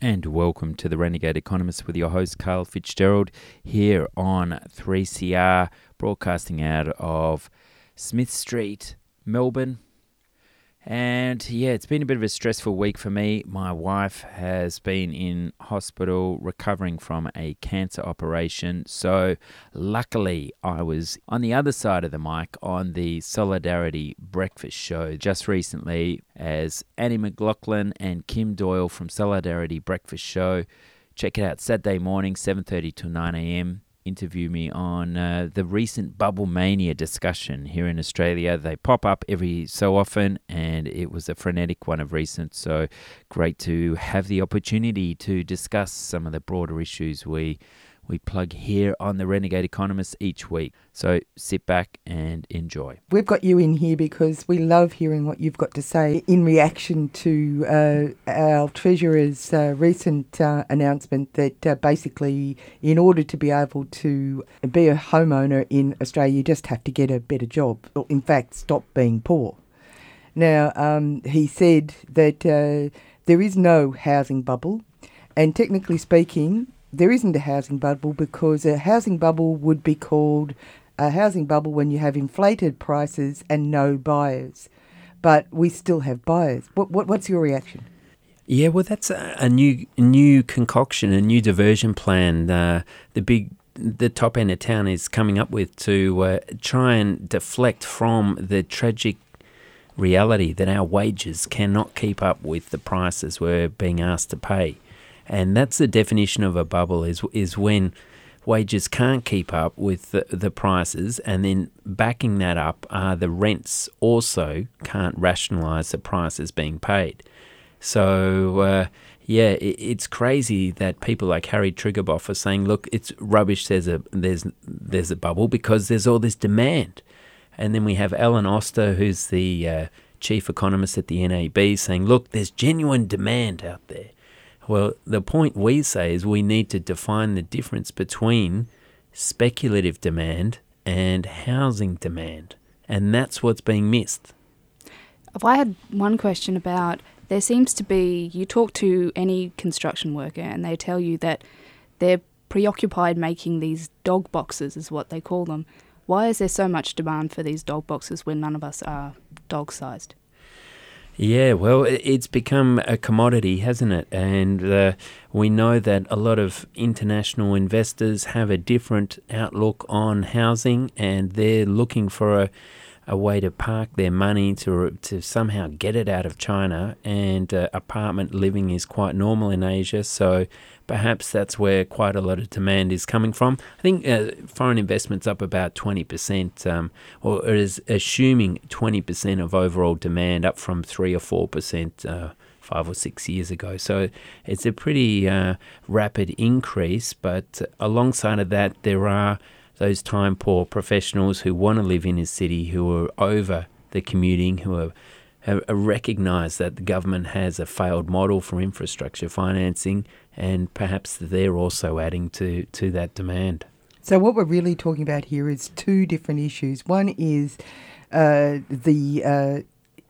And welcome to the Renegade Economist with your host, Karl Fitzgerald, here on 3CR, broadcasting out of Smith Street, Melbourne. And yeah, it's been a bit of a stressful week for me. My wife has been in hospital recovering from a cancer operation. So, luckily, I was on the other side of the mic on the Solidarity Breakfast Show just recently as Annie McLaughlin and Kim Doyle from Solidarity Breakfast Show. Check it out Saturday morning, 7:30 to 9 a.m interview me on uh, the recent bubble mania discussion here in Australia. They pop up every so often, and it was a frenetic one of recent. So great to have the opportunity to discuss some of the broader issues we we plug here on the Renegade Economist each week. So sit back and enjoy. We've got you in here because we love hearing what you've got to say in reaction to uh, our Treasurer's uh, recent uh, announcement that uh, basically, in order to be able to be a homeowner in Australia, you just have to get a better job. Or in fact, stop being poor. Now, um, he said that uh, there is no housing bubble. And technically speaking, there isn't a housing bubble because a housing bubble would be called a housing bubble when you have inflated prices and no buyers. But we still have buyers. What, what what's your reaction? Yeah, well, that's a, a new new concoction, a new diversion plan. Uh, the big the top end of town is coming up with to uh, try and deflect from the tragic reality that our wages cannot keep up with the prices we're being asked to pay and that's the definition of a bubble is is when wages can't keep up with the, the prices, and then backing that up are the rents also can't rationalise the prices being paid. So. Uh, yeah, it, it's crazy that people like Harry Triguboff are saying, "Look, it's rubbish. There's a there's there's a bubble because there's all this demand." And then we have Alan Oster, who's the uh, chief economist at the NAB, saying, "Look, there's genuine demand out there." Well, the point we say is we need to define the difference between speculative demand and housing demand. And that's what's being missed. If I had one question about there seems to be, you talk to any construction worker and they tell you that they're preoccupied making these dog boxes, is what they call them. Why is there so much demand for these dog boxes when none of us are dog sized? Yeah, well, it's become a commodity, hasn't it? And uh, we know that a lot of international investors have a different outlook on housing and they're looking for a, a way to park their money to, to somehow get it out of China. And uh, apartment living is quite normal in Asia. So perhaps that's where quite a lot of demand is coming from. I think uh, foreign investment's up about 20%, um, or is assuming 20% of overall demand, up from 3 or 4%. Uh, five or six years ago. So it's a pretty uh, rapid increase, but alongside of that, there are those time poor professionals who want to live in a city who are over the commuting, who are recognise that the government has a failed model for infrastructure financing, and perhaps they're also adding to, to that demand. So, what we're really talking about here is two different issues. One is uh, the uh,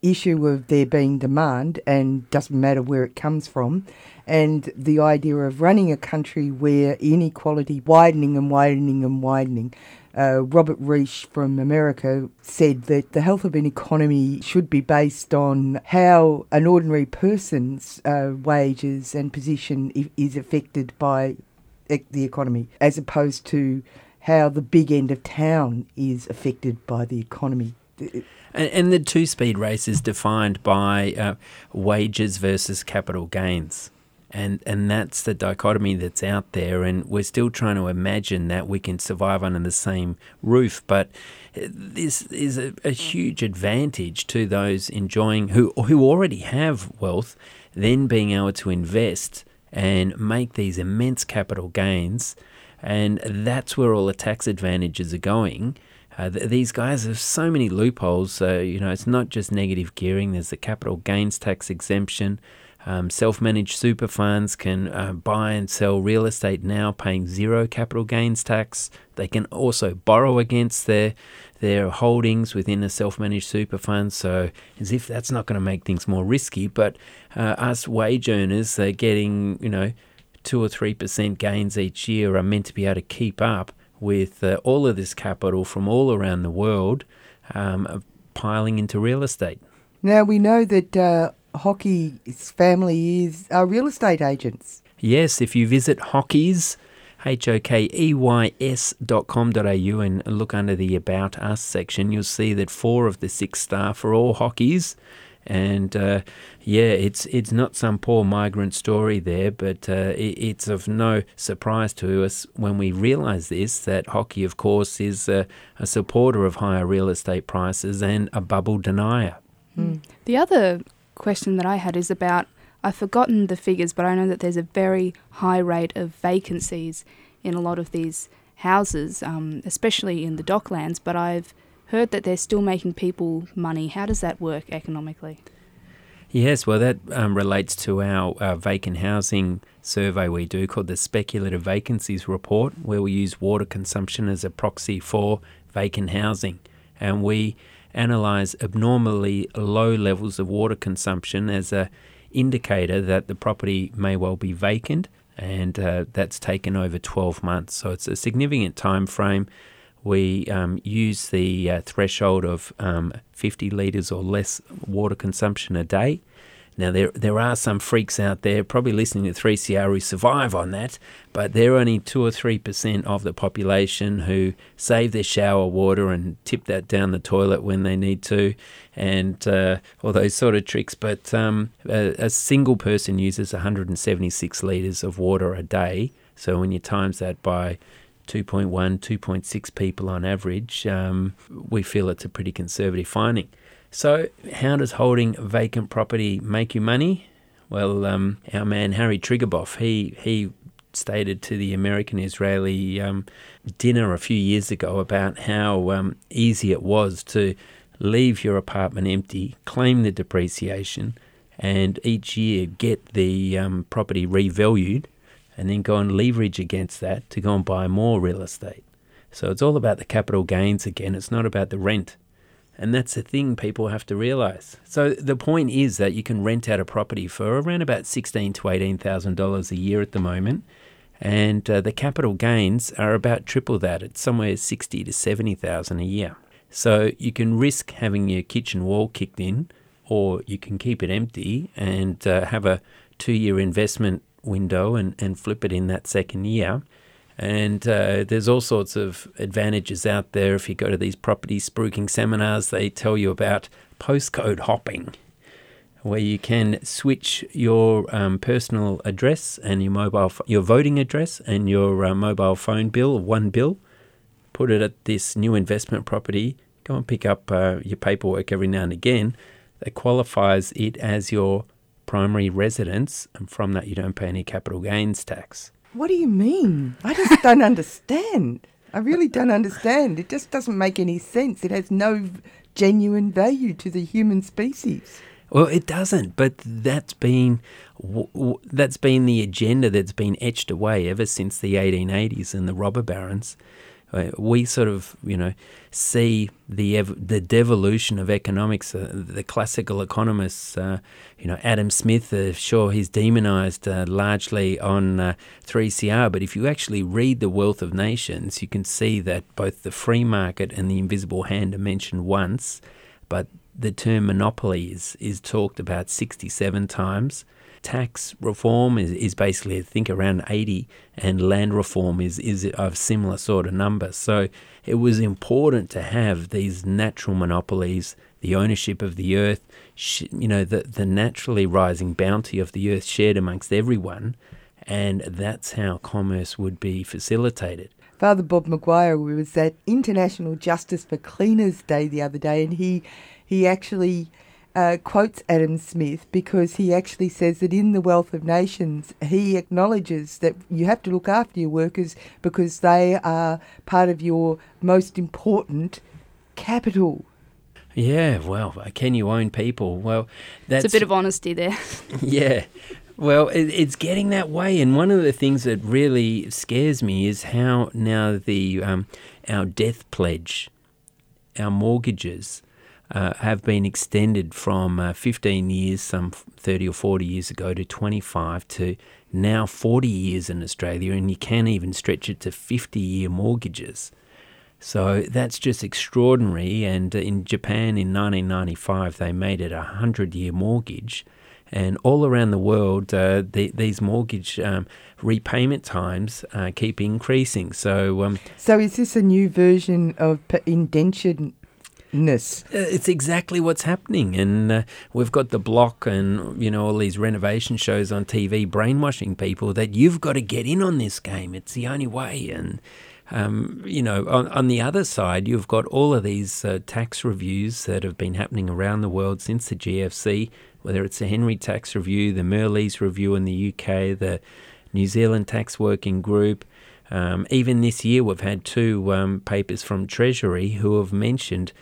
issue of there being demand and doesn't matter where it comes from, and the idea of running a country where inequality widening and widening and widening. Uh, Robert Reich from America said that the health of an economy should be based on how an ordinary person's uh, wages and position is affected by the economy, as opposed to how the big end of town is affected by the economy. And, the two speed race is defined by uh, wages versus capital gains and and that's the dichotomy that's out there and we're still trying to imagine that we can survive under the same roof but this is a, a huge advantage to those enjoying who who already have wealth then being able to invest and make these immense capital gains and that's where all the tax advantages are going uh, th- these guys have so many loopholes. So, you know, it's not just negative gearing. There's the capital gains tax exemption. Um, Self managed super funds can uh, buy and sell real estate now, paying zero capital gains tax. They can also borrow against their their holdings within a self-managed super fund. So as if that's not going to make things more risky, but uh, us wage earners they're getting you know two or three percent gains each year are meant to be able to keep up with uh, all of this capital from all around the world um, piling into real estate. Now we know that uh, Hockey's family is are real estate agents. Yes, if you visit Hockey's, H O K E Y S dot com dot au and look under the About Us section, you'll see that four of the six staff are all Hockey's. And uh, yeah, it's it's not some poor migrant story there, but uh, it, it's of no surprise to us when we realise this that hockey, of course, is a, a, supporter of higher real estate prices and a bubble denier. Mm. The other question that I had is about I've forgotten the figures, but I know that there's a very high rate of vacancies in a lot of these houses, um, especially in the docklands. But I've heard that they're still making people money. How does that work economically? Yes, well, that um, relates to our vacant housing survey we do called the Speculative Vacancies Report, where we use water consumption as a proxy for vacant housing. And we analyse abnormally low levels of water consumption as a indicator that the property may well be vacant, and uh, that's taken over 12 months. So it's a significant time frame we um, use the uh, threshold of um, 50 litres or less water consumption a day. Now, there, there are some freaks out there probably listening to 3CR who survive on that, but they're only 2 or 3% of the population who save their shower water and tip that down the toilet when they need to, and uh, all those sort of tricks. But um, a, a single person uses 176 litres of water a day. So when you times that by 2.1, 2.6 people on average, um, we feel it's a pretty conservative finding. So, how does holding vacant property make you money? Well, um, our man Harry Triguboff, he he stated to the American Israeli um, dinner a few years ago about how um, easy it was to leave your apartment empty, claim the depreciation, and each year get the um, property revalued and then go and leverage against that to go and buy more real estate. So it's all about the capital gains again. It's not about the rent. And that's the thing people have to realize. So the point is that you can rent out a property for around about sixteen to eighteen thousand dollars a year at the moment, and uh, the capital gains are about triple that. It's somewhere sixty to seventy thousand a year. So you can risk having your kitchen wall kicked in, or you can keep it empty and uh, have a two-year investment window and, and flip it in that second year. And uh, there's all sorts of advantages out there. If you go to these property spruiking seminars, they tell you about postcode hopping, where you can switch your um, personal address and your mobile, your voting address and your uh, mobile phone bill, one bill, put it at this new investment property. Go and pick up uh, your paperwork every now and again. That qualifies it as your primary residence, and from that you don't pay any capital gains tax. What do you mean? I just don't understand. I really don't understand. It just doesn't make any sense. It has no genuine value to the human species. Well, it doesn't, but that's been that's been the agenda that's been etched away ever since the 1880s and the robber barons. Uh, we sort of, you know, see the ev- the devolution of economics. Uh, the classical economists, uh, you know, Adam Smith, uh, sure, he's demonized uh, largely on 3CR, but if you actually read The Wealth of Nations, you can see that both the free market and the invisible hand are mentioned once, but the term monopoly is, is talked about 67 times tax reform is, is basically, I think, around 80, and land reform is, is of similar sort of number So it was important to have these natural monopolies, the ownership of the earth, you know, the, the naturally rising bounty of the earth shared amongst everyone, and that's how commerce would be facilitated. Father Bob Maguire was at International Justice for Cleaners Day the other day, and he he actually uh, quotes Adam Smith because he actually says that in the Wealth of Nations, he acknowledges that you have to look after your workers because they are part of your most important capital. Yeah, well, can you own people? Well, that's it's a bit of honesty there. yeah. Well, it, it's getting that way, and one of the things that really scares me is how now the um, our death pledge our mortgages uh, have been extended from uh, 15 years, some 30 or 40 years ago, to 25 to now 40 years in Australia, and you can even stretch it to 50 year mortgages. So that's just extraordinary. And in Japan in 1995, they made it a 100 year mortgage. And all around the world, uh, the, these mortgage um, repayment times uh, keep increasing. So, um, so is this a new version of indentured Ness. Uh, it's exactly what's happening, and uh, we've got the block and you know all these renovation shows on TV brainwashing people that you've got to get in on this game. It's the only way, and um, you know on, on the other side you've got all of these uh, tax reviews that have been happening around the world since the GFC, whether it's the Henry Tax Review, the Mirrlees Review in the UK, the New Zealand Tax Working Group. Um, even this year, we've had two um, papers from Treasury who have mentioned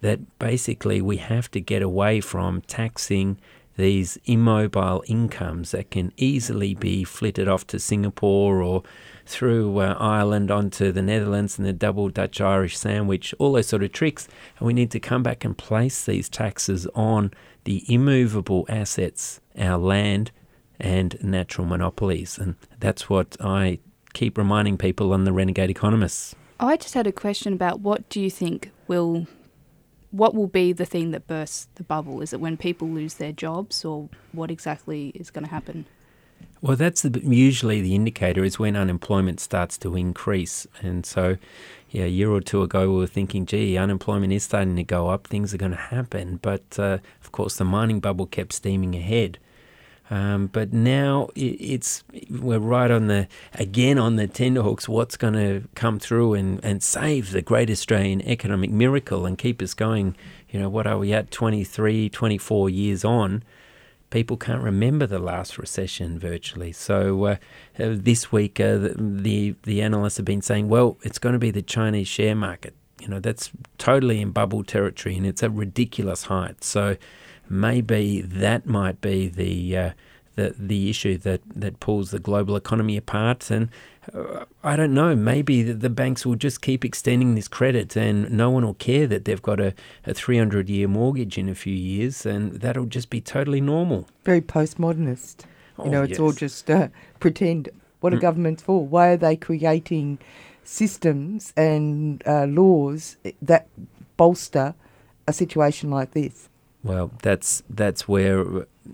that basically we have to get away from taxing these immobile incomes that can easily be flitted off to Singapore or through uh, Ireland onto the Netherlands and the double Dutch Irish sandwich, all those sort of tricks. And we need to come back and place these taxes on the immovable assets, our land and natural monopolies. And that's what I keep reminding people on the Renegade Economists. I just had a question about what do you think will what will be the thing that bursts the bubble? Is it when people lose their jobs, or what exactly is going to happen? Well, that's the, usually the indicator is when unemployment starts to increase. And so, yeah, a year or two ago, we were thinking, gee, unemployment is starting to go up, things are going to happen. But uh, of course, the mining bubble kept steaming ahead. Um, but now it's we're right on the again on the tenterhooks. What's going to come through and, and save the great Australian economic miracle and keep us going? You know, what are we at? 23, 24 years on. People can't remember the last recession virtually. So uh, uh, this week, uh, the, the the analysts have been saying, well, it's going to be the Chinese share market. You know, that's totally in bubble territory and it's at ridiculous heights. So maybe that might be the uh, the the issue that that pulls the global economy apart. And uh, I don't know, maybe the, the, banks will just keep extending this credit, and no one will care that they've got a, a 300 year mortgage in a few years, and that'll just be totally normal. Very postmodernist. You oh, know, it's yes. all just uh, pretend. What are mm. governments for? Why are they creating systems and uh, laws that bolster a situation like this? Well, that's that's where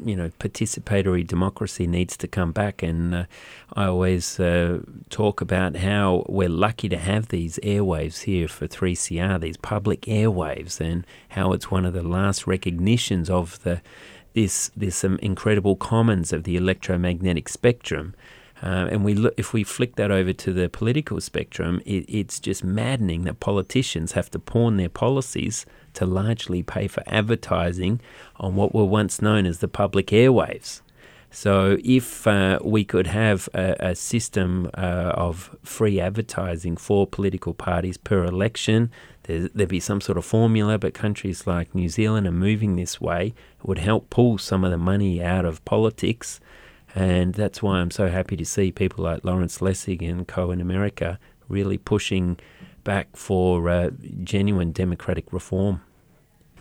you know participatory democracy needs to come back, and uh, I always uh, talk about how we're lucky to have these airwaves here for 3CR, these public airwaves, and how it's one of the last recognitions of the this this um, incredible commons of the electromagnetic spectrum. Uh, and we look, if we flick that over to the political spectrum, it, it's just maddening that politicians have to pawn their policies to largely pay for advertising on what were once known as the public airwaves. So, if uh, we could have a, a system uh, of free advertising for political parties per election, there'd be some sort of formula, but countries like New Zealand are moving this way. It would help pull some of the money out of politics. And that's why I'm so happy to see people like Lawrence Lessig and Co. in America really pushing back for uh, genuine democratic reform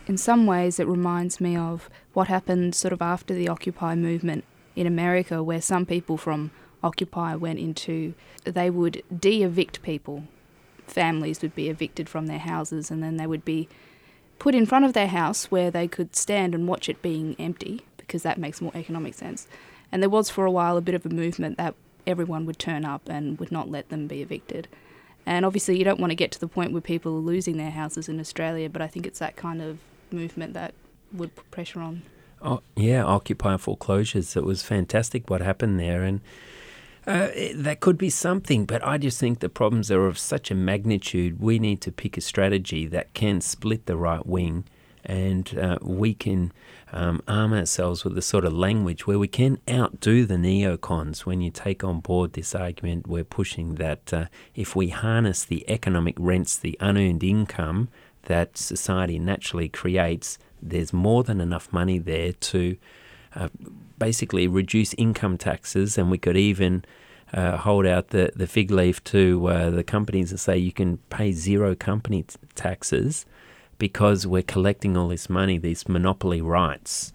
in some ways, it reminds me of what happened sort of after the Occupy movement in America, where some people from Occupy went into, they would de evict people. Families would be evicted from their houses, and then they would be put in front of their house where they could stand and watch it being empty, because that makes more economic sense. And there was for a while a bit of a movement that everyone would turn up and would not let them be evicted. And obviously, you don't want to get to the point where people are losing their houses in Australia, but I think it's that kind of movement that would put pressure on. Oh yeah, Occupy foreclosures. It was fantastic what happened there, and uh, that could be something. But I just think the problems are of such a magnitude. We need to pick a strategy that can split the right wing, and uh, we can um, arm ourselves with the sort of language where we can outdo the neocons. When you take on board this argument, we're pushing that uh, if we harness the economic rents, the unearned income that society naturally creates, there's more than enough money there to uh, basically reduce income taxes, and we could even uh, hold out the, the fig leaf to uh, the companies and say you can pay zero company t- taxes. because we're collecting all this money, these monopoly rights,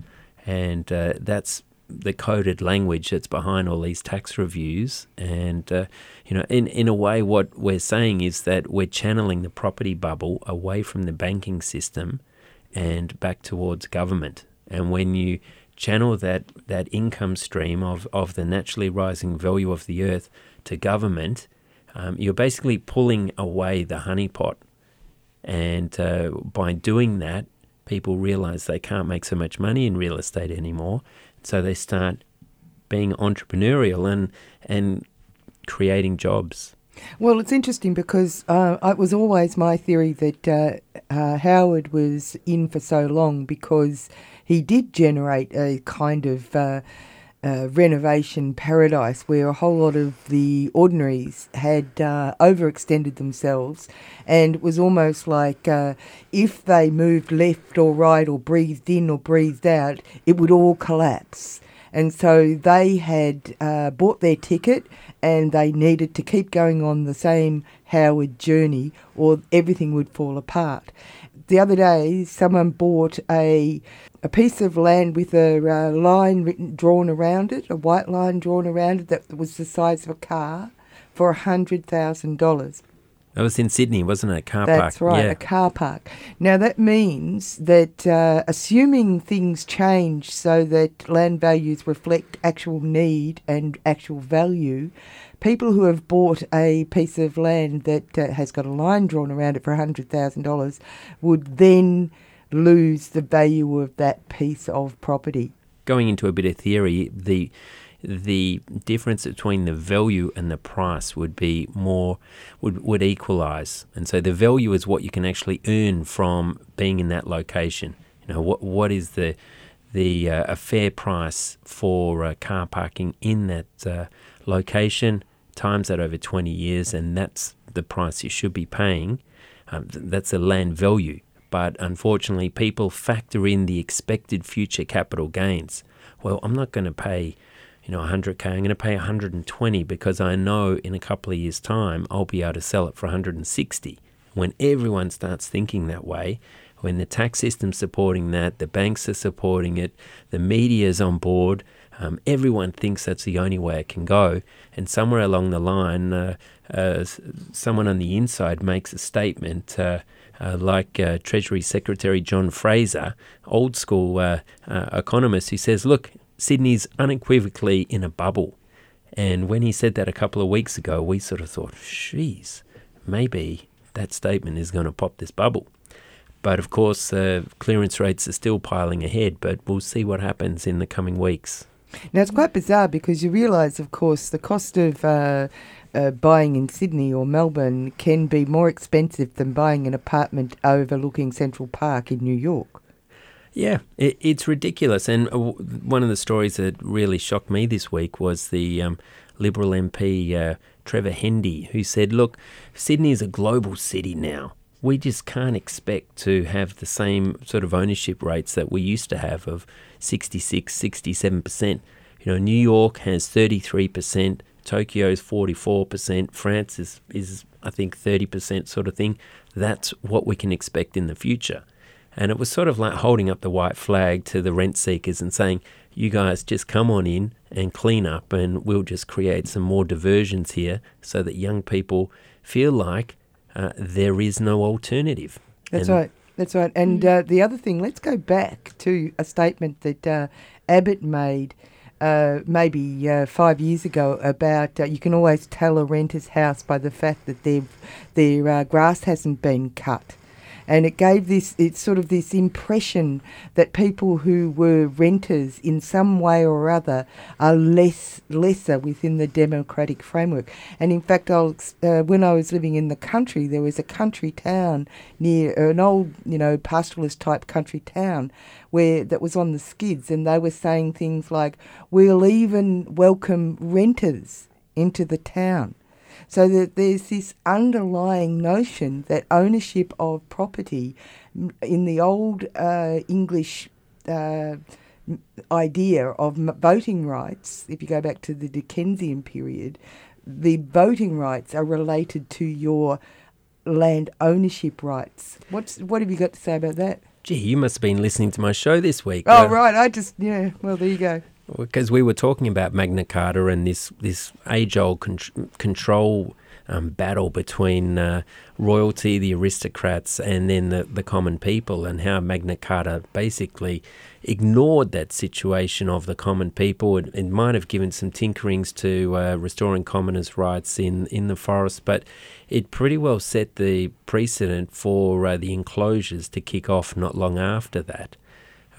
and uh, that's the coded language that's behind all these tax reviews. And uh, you know, in in a way, what we're saying is that we're channeling the property bubble away from the banking system and back towards government. And when you channel that that income stream of of the naturally rising value of the earth to government, um, you're basically pulling away the honeypot. And uh, by doing that, people realize they can't make so much money in real estate anymore. So they start being entrepreneurial and, and creating jobs. Well, it's interesting because uh, it was always my theory that uh, uh, Howard was in for so long because he did generate a kind of uh, uh, renovation paradise where a whole lot of the ordinaries had uh, overextended themselves, and it was almost like if they moved left or right or breathed in or breathed out, it would all collapse. And so they had uh, bought their ticket and they needed to keep going on the same Howard journey or everything would fall apart. The other day, someone bought a a piece of land with a uh, line written, drawn around it, a white line drawn around it that was the size of a car, for hundred thousand dollars. That was in Sydney, wasn't it? A Car That's park. That's right, Yeah. a car park. Now that means that uh, assuming things change so that land values reflect actual need and actual value, people who have bought a piece of land that uh, has got a line drawn around it for $100,000 would then lose the value of that piece of property. Going into a bit of theory, the the difference between the value and the price would be more would would equalize, and so the value is what you can actually earn from being in that location. You know what what is the the uh, a fair price for uh, car parking in that uh, location times that over 20 years and that's the price you should be paying. Um, th- that's the land value. But unfortunately people factor in the expected future capital gains. Well i'm not going to pay you know 100k i'm going to pay 120 because i know in a couple of years time i'll be able to sell it for 160 when everyone starts thinking that way when the tax system's supporting that, the banks are supporting it, the media's on board, um, everyone thinks that's the only way it can go. And somewhere along the line, uh, uh, someone on the inside makes a statement. Uh, uh, like uh, Treasury Secretary John Fraser, old school uh, uh, economist, who says, Look, Sydney's unequivocally in a bubble. And when he said that a couple of weeks ago, we sort of thought, Jeez, maybe that statement is going to pop this bubble. But of course, uh, clearance rates are still piling ahead, but we'll see what happens in the coming weeks. Now it's quite bizarre because you realise, of course, the cost of uh, uh, buying in Sydney or Melbourne can be more expensive than buying an apartment overlooking Central Park in New York. Yeah, it, it's ridiculous. And uh, one of the stories that really shocked me this week was the um, Liberal MP uh, Trevor Hendy, who said, Look, Sydney is a global city now. We just can't expect to have the same sort of ownership rates that we used to have of 66, 67%. You know, New York has 33%, Tokyo's 44%, France is, is I think, 30% sort of thing. That's what we can expect in the future. And it was sort of like holding up the white flag to the rent seekers and saying, you guys just come on in and clean up, and we'll just create some more diversions here so that young people feel like uh, there is no alternative. That's And- right. That's right. And uh, the other thing, let's go back to a statement that uh, Abbott made uh, maybe uh, five years ago about uh, you can always tell a renter's house by the fact that their their uh, grass hasn't been cut. And it gave this, it's sort of this impression that people who were renters in some way or other are less lesser within the democratic framework. And in fact, I'll, uh, when I was living in the country, there was a country town near an old, you know, pastoralist type country town where that was on the skids, and they were saying things like, "We'll even welcome renters into the town." So that there's this underlying notion that ownership of property in the old uh, English uh, idea of m- voting rights, if you go back to the Dickensian period, the voting rights are related to your land ownership rights. What's what have you got to say about that? Gee, you must have been listening to my show this week. Oh, uh, right. I just yeah. Well, there you go. Because we were talking about Magna Carta and this this age old con- control um, battle between uh, royalty, the aristocrats, and then the, the common people, and how Magna Carta basically ignored that situation of the common people. It, it might have given some tinkerings to uh, restoring commoners' rights in, in the forest, but it pretty well set the precedent for uh, the enclosures to kick off not long after that.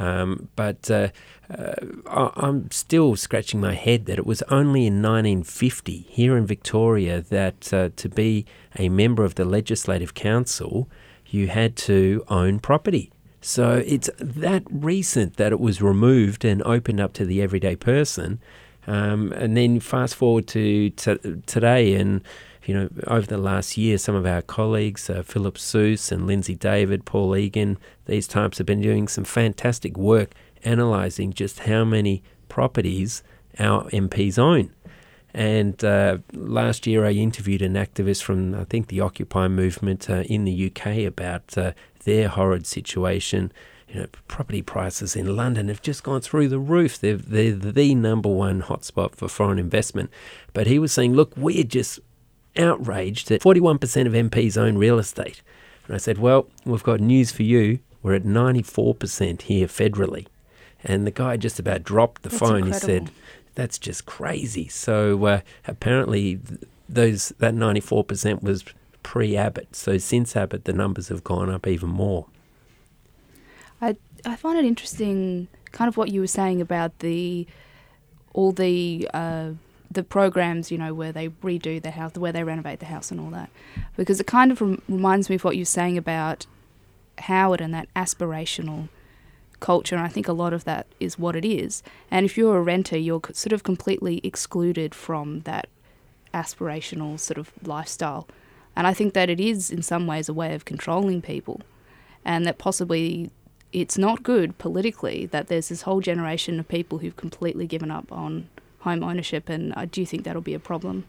Um, but uh, uh, I'm still scratching my head that it was only in 1950 here in Victoria that uh, to be a member of the Legislative Council, you had to own property. So it's that recent that it was removed and opened up to the everyday person. Um, and then fast forward to t- today, and you know, over the last year, some of our colleagues, uh, Philip Soos and Lindsay David, Paul Egan, these types have been doing some fantastic work analysing just how many properties our MPs own. And uh, last year, I interviewed an activist from, I think, the Occupy movement uh, in the UK about uh, their horrid situation. You know, property prices in London have just gone through the roof. They're, they're the number one hotspot for foreign investment. But he was saying, look, we're just outraged that 41% of MPs own real estate. And I said, well, we've got news for you. We're at 94% here federally. And the guy just about dropped the That's phone. Incredible. He said, that's just crazy. So uh, apparently, those that 94% was pre Abbott. So since Abbott, the numbers have gone up even more. I I find it interesting, kind of what you were saying about the all the uh, the programs, you know, where they redo the house, where they renovate the house, and all that, because it kind of rem- reminds me of what you were saying about Howard and that aspirational culture. And I think a lot of that is what it is. And if you're a renter, you're sort of completely excluded from that aspirational sort of lifestyle. And I think that it is, in some ways, a way of controlling people, and that possibly it's not good politically that there's this whole generation of people who've completely given up on home ownership. And I do think that'll be a problem.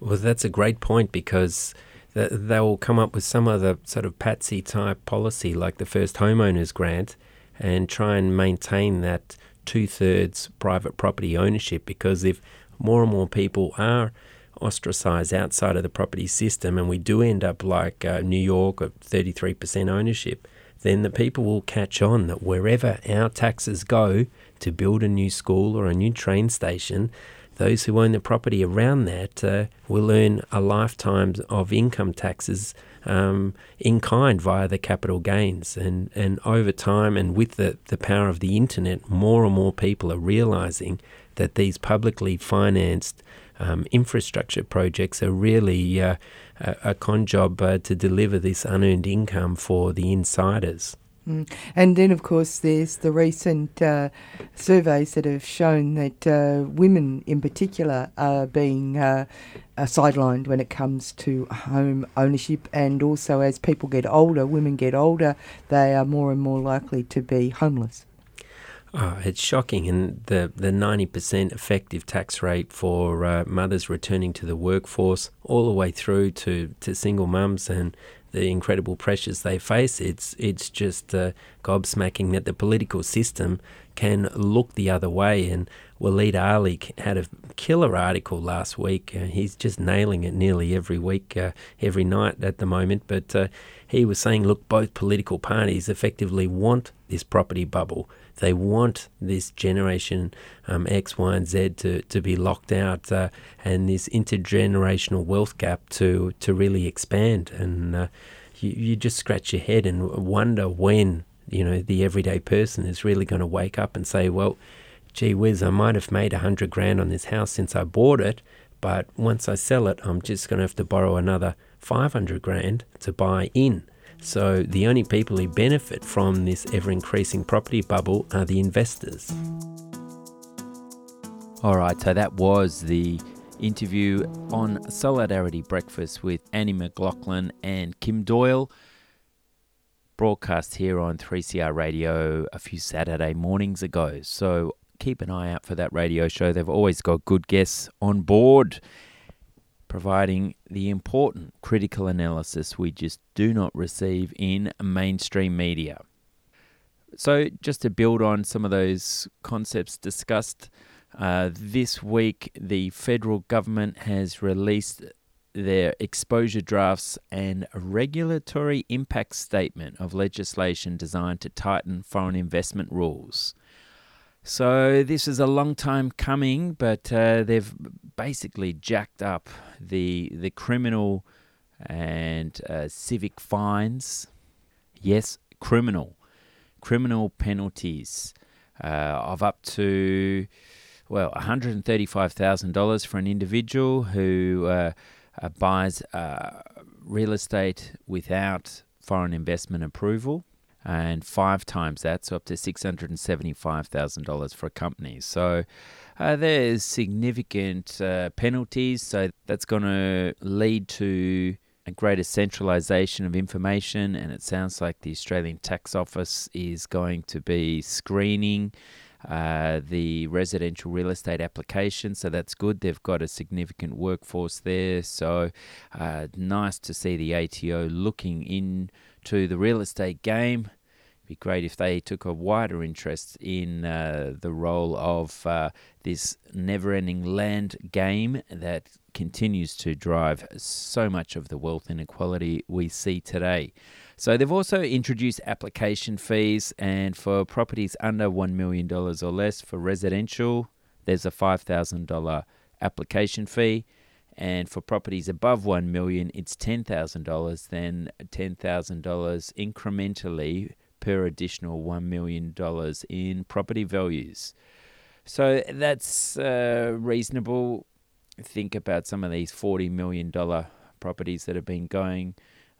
Well, that's a great point because they will come up with some other sort of patsy type policy like the first homeowners grant and try and maintain that two thirds private property ownership because if more and more people are ostracized outside of the property system and we do end up like uh, New York at 33% ownership, then the people will catch on that wherever our taxes go to build a new school or a new train station, those who own the property around that uh, will earn a lifetime of income taxes um, in kind via the capital gains. And, and over time, and with the, the power of the internet, more and more people are realizing that these publicly financed um, infrastructure projects are really uh, a, a, con job uh, to deliver this unearned income for the insiders. Mm. And then, of course, there's the recent uh, surveys that have shown that uh, women in particular are being uh, sidelined when it comes to home ownership. And also, as people get older, women get older, they are more and more likely to be homeless. Oh, it's shocking. And the, the 90% effective tax rate for uh, mothers returning to the workforce, all the way through to, to single mums and the incredible pressures they face. It's it's just uh, gobsmacking that the political system can look the other way. And Waleed Aly had a killer article last week. Uh, he's just nailing it nearly every week, uh, every night at the moment. But uh, he was saying, look, both political parties effectively want this property bubble. They want this generation um, X, Y, and Z to, to be locked out uh, and this intergenerational wealth gap to, to really expand. And uh, you, you just scratch your head and wonder when you know the everyday person is really going to wake up and say, well, gee whiz, I might have made a hundred grand on this house since I bought it, but once I sell it, I'm just going to have to borrow another 500 grand to buy in. So the only people who benefit from this ever increasing property bubble are the investors. All right, so that was the interview on Solidarity Breakfast with Annie McLaughlin and Kim Doyle, broadcast here on 3CR Radio a few Saturday mornings ago. So keep an eye out for that radio show. They've always got good guests on board. Providing the important critical analysis we just do not receive in mainstream media. So, just to build on some of those concepts discussed, uh, this week the federal government has released their exposure drafts and regulatory impact statement of legislation designed to tighten foreign investment rules. So this is a long time coming, but uh, they've basically jacked up the the criminal and uh, civic fines. Yes, criminal, criminal penalties uh, of up to well, one hundred and thirty-five thousand dollars for an individual who uh, buys uh, real estate without foreign investment approval and five times that, so up to $675,000 for a company. So uh, there's significant uh, penalties, so that's going to lead to a greater centralisation of information, and it sounds like the Australian Tax Office is going to be screening. Uh, the residential real estate application, so that's good. They've got a significant workforce there, so uh, nice to see the ATO looking in to the real estate game. It'd be great if they took a wider interest in uh, the role of uh, this never ending land game that continues to drive so much of the wealth inequality we see today. So they've also introduced application fees, and for properties under $1 million or less for residential, there's a $5,000 application fee and for properties above 1 million it's $10,000 then $10,000 incrementally per additional $1 million in property values. So that's uh, reasonable. Think about some of these $40 million properties that have been going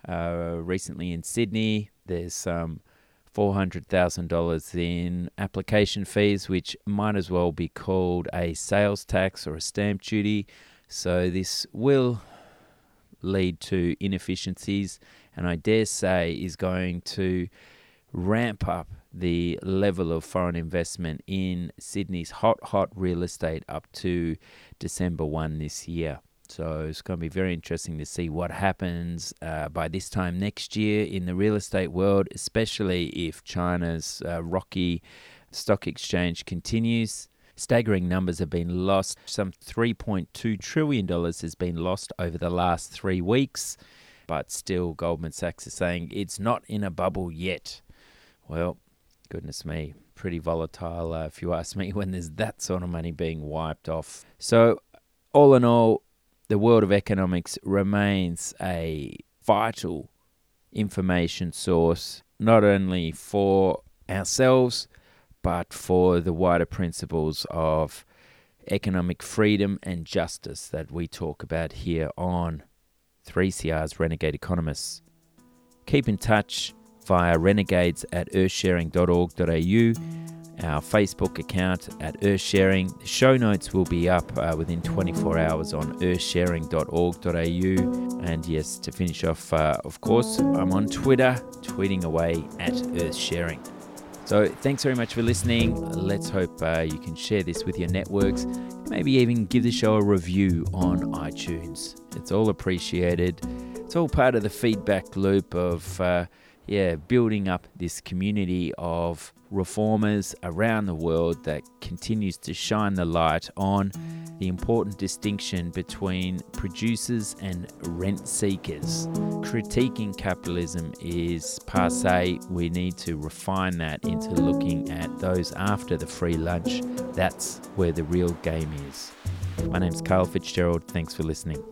uh, recently in Sydney. There's some $400,000 in application fees, which might as well be called a sales tax or a stamp duty. So this will lead to inefficiencies, and I dare say is going to ramp up the level of foreign investment in Sydney's hot, hot real estate up to December 1 this year. So it's going to be very interesting to see what happens uh, by this time next year in the real estate world, especially if China's uh, rocky stock exchange continues. Staggering numbers have been lost. Some $3.2 trillion has been lost over the last three weeks. But still, Goldman Sachs is saying it's not in a bubble yet. Well, goodness me, pretty volatile, uh, if you ask me, when there's that sort of money being wiped off. So, all in all, the world of economics remains a vital information source, not only for ourselves, but for the wider principles of economic freedom and justice that we talk about here on 3CR's Renegade Economists. Keep in touch via renegades at earthsharing.org.au, our Facebook account at earthsharing. The show notes will be up uh, within 24 hours on earthsharing.org.au. And yes, to finish off, uh, of course, I'm on Twitter, tweeting away at earthsharing. So thanks very much for listening. Let's hope uh, you can share this with your networks. Maybe even give the show a review on iTunes. It's all appreciated. It's all part of the feedback loop of uh, yeah, building up this community of reformers around the world that continues to shine the light on the important distinction between producers and rent seekers. Critiquing capitalism is passe. We need to refine that into looking at those after the free lunch. That's where the real game is. My name's Karl Fitzgerald. Thanks for listening.